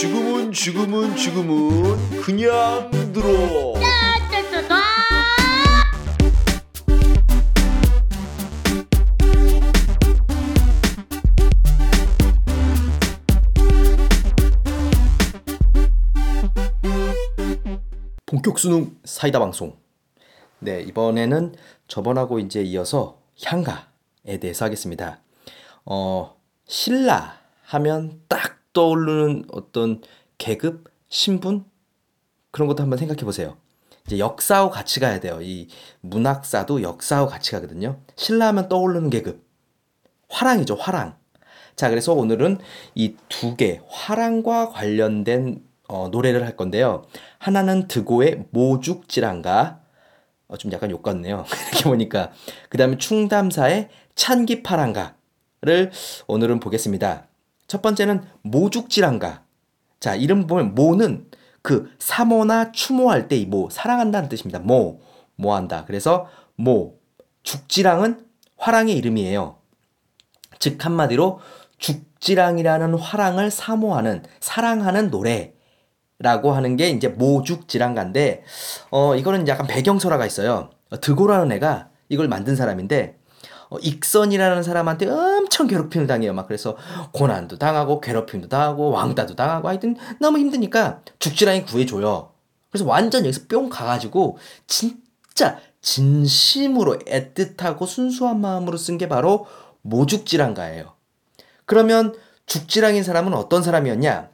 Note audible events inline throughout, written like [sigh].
지금은 지금은 지금은 그냥 들어. 본격 수능 사이다 방송. 네, 이번에는 저번하고 이제 이어서 향가에 대해서 하겠습니다. 어, 신라 하면 딱 떠오르는 어떤 계급, 신분 그런 것도 한번 생각해 보세요. 이제 역사하고 같이 가야 돼요. 이 문학사도 역사하고 같이 가거든요. 신라 하면 떠오르는 계급. 화랑이죠, 화랑. 자, 그래서 오늘은 이 두 개, 화랑과 관련된 어, 노래를 할 건데요. 하나는 드고의 모죽지랑가. 어, 좀 약간 욕 같네요. [laughs] 이렇게 보니까. 그 다음에 충담사의 찬기파랑가를 오늘은 보겠습니다. 첫 번째는 모죽지랑가. 자, 이름 보면 모는 그 사모나 추모할 때 이 모, 사랑한다는 뜻입니다. 모, 모한다. 그래서 모, 죽지랑은 화랑의 이름이에요. 즉 한마디로 죽지랑이라는 화랑을 사모하는 사랑하는 노래 라고 하는 게 이제 모죽지랑가인데 어 이거는 약간 배경설화가 있어요. 드고라는 애가 이걸 만든 사람인데 어, 익선이라는 사람한테 엄청 괴롭힘을 당해요. 막 그래서 고난도 당하고 괴롭힘도 당하고 왕따도 당하고 하여튼 너무 힘드니까 죽지랑이 구해줘요. 그래서 완전 여기서 뿅 가가지고 진짜 진심으로 애틋하고 순수한 마음으로 쓴 게 바로 모죽지랑가예요. 그러면 죽지랑인 사람은 어떤 사람이었냐?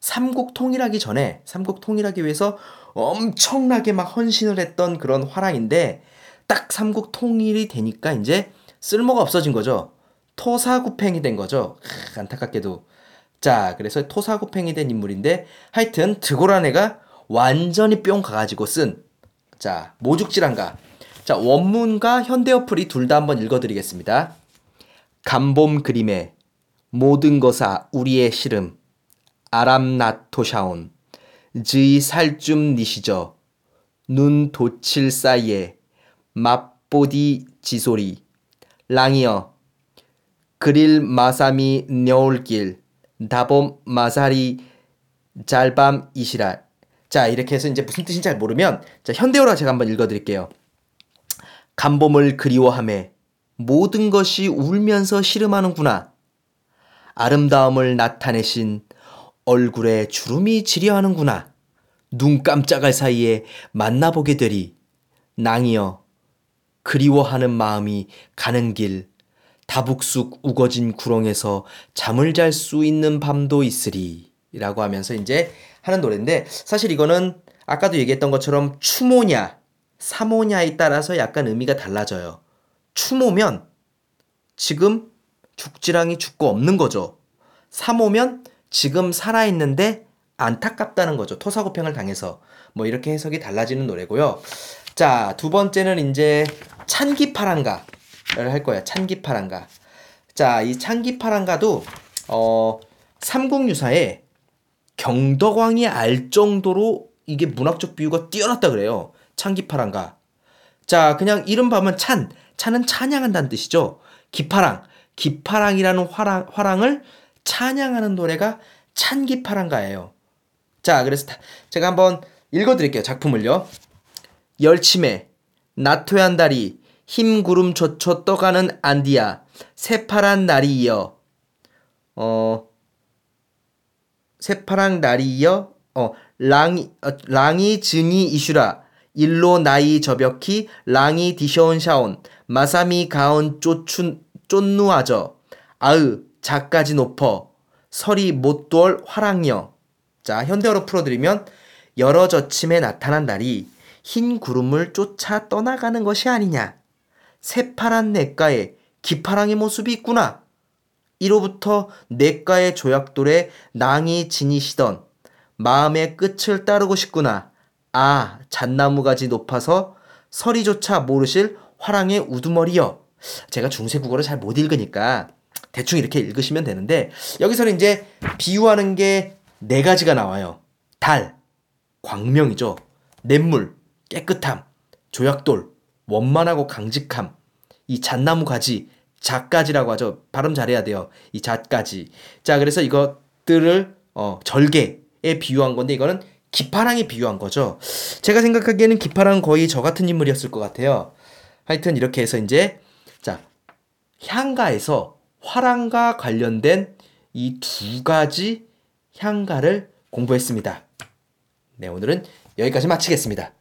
삼국 통일하기 전에 삼국 통일하기 위해서 엄청나게 막 헌신을 했던 그런 화랑인데 딱 삼국 통일이 되니까 이제 쓸모가 없어진 거죠. 토사구팽이 된 거죠. 크, 안타깝게도. 자, 그래서 토사구팽이 된 인물인데 하여튼 드고란 애가 완전히 뿅 가가지고 쓴 자, 모죽지랑가. 자, 원문과 현대 어플이 둘 다 한번 읽어드리겠습니다. 감봄 그림에 모든 것아 우리의 시름 아람나토샤온 즈이 살쯤 니시저 눈 도칠 사이에 맛보디 지소리 랑이여 그릴 마사미 녀올길 다봄 마사리 잘밤 이시랄 자 이렇게 해서 이제 무슨 뜻인지 잘 모르면 자 현대어로 제가 한번 읽어드릴게요 감봄을 그리워함에 모든 것이 울면서 씨름하는구나 아름다움을 나타내신 얼굴에 주름이 지려하는구나. 눈 깜짝할 사이에 만나보게 되리. 낭이여, 그리워하는 마음이 가는 길, 다북쑥 우거진 구렁에서 잠을 잘 수 있는 밤도 있으리. 라고 하면서 이제 하는 노래인데, 사실 이거는 아까도 얘기했던 것처럼 추모냐, 사모냐에 따라서 약간 의미가 달라져요. 추모면 지금 죽지랑이 죽고 없는 거죠. 사모면 지금 살아있는데 안타깝다는 거죠. 토사구팽을 당해서. 뭐 이렇게 해석이 달라지는 노래고요. 자, 두 번째는 이제 찬기파랑가를 할 거예요. 찬기파랑가. 자, 이 찬기파랑가도 어 삼국유사에 경덕왕이 알 정도로 이게 문학적 비유가 뛰어났다 그래요. 찬기파랑가. 자, 그냥 이름 봐면 찬. 찬은 찬양한다는 뜻이죠. 기파랑. 기파랑이라는 화랑, 화랑을 찬양하는 노래가 찬기파랑가예요. 자, 그래서 제가 한번 읽어드릴게요. 작품을요. 열침에 나토얀 다리 힘구름 젖혀 떠가는 안디야 새파란 날이 이어 어 새파란 날이 이어 어 랑이 어, 랑이 증이 이슈라 일로 나이 저벽히 랑이 디셔온 샤온 마사미 가온 쪼춘 쫀누아저 아으 자까지 높어 설이 못돌 화랑여 자 현대어로 풀어드리면 여러 저침에 나타난 날이 흰 구름을 쫓아 떠나가는 것이 아니냐. 새파란 냇가에 기파랑의 모습이 있구나. 이로부터 냇가의 조약돌에 낭이 지니시던 마음의 끝을 따르고 싶구나. 아 잣나무 가지 높아서 서리조차 모르실 화랑의 우두머리여. 제가 중세 국어를 잘 못 읽으니까 대충 이렇게 읽으시면 되는데 여기서는 이제 비유하는 게 네 가지가 나와요. 달, 광명이죠. 냇물, 깨끗함, 조약돌, 원만하고 강직함, 이 잣나무 가지, 잣가지라고 하죠. 발음 잘해야 돼요. 이 잣가지. 자, 그래서 이것들을 어, 절개에 비유한 건데 이거는 기파랑에 비유한 거죠. 제가 생각하기에는 기파랑 거의 저 같은 인물이었을 것 같아요. 하여튼 이렇게 해서 이제 자 향가에서 화랑과 관련된 이 두 가지 향가를 공부했습니다. 네, 오늘은 여기까지 마치겠습니다.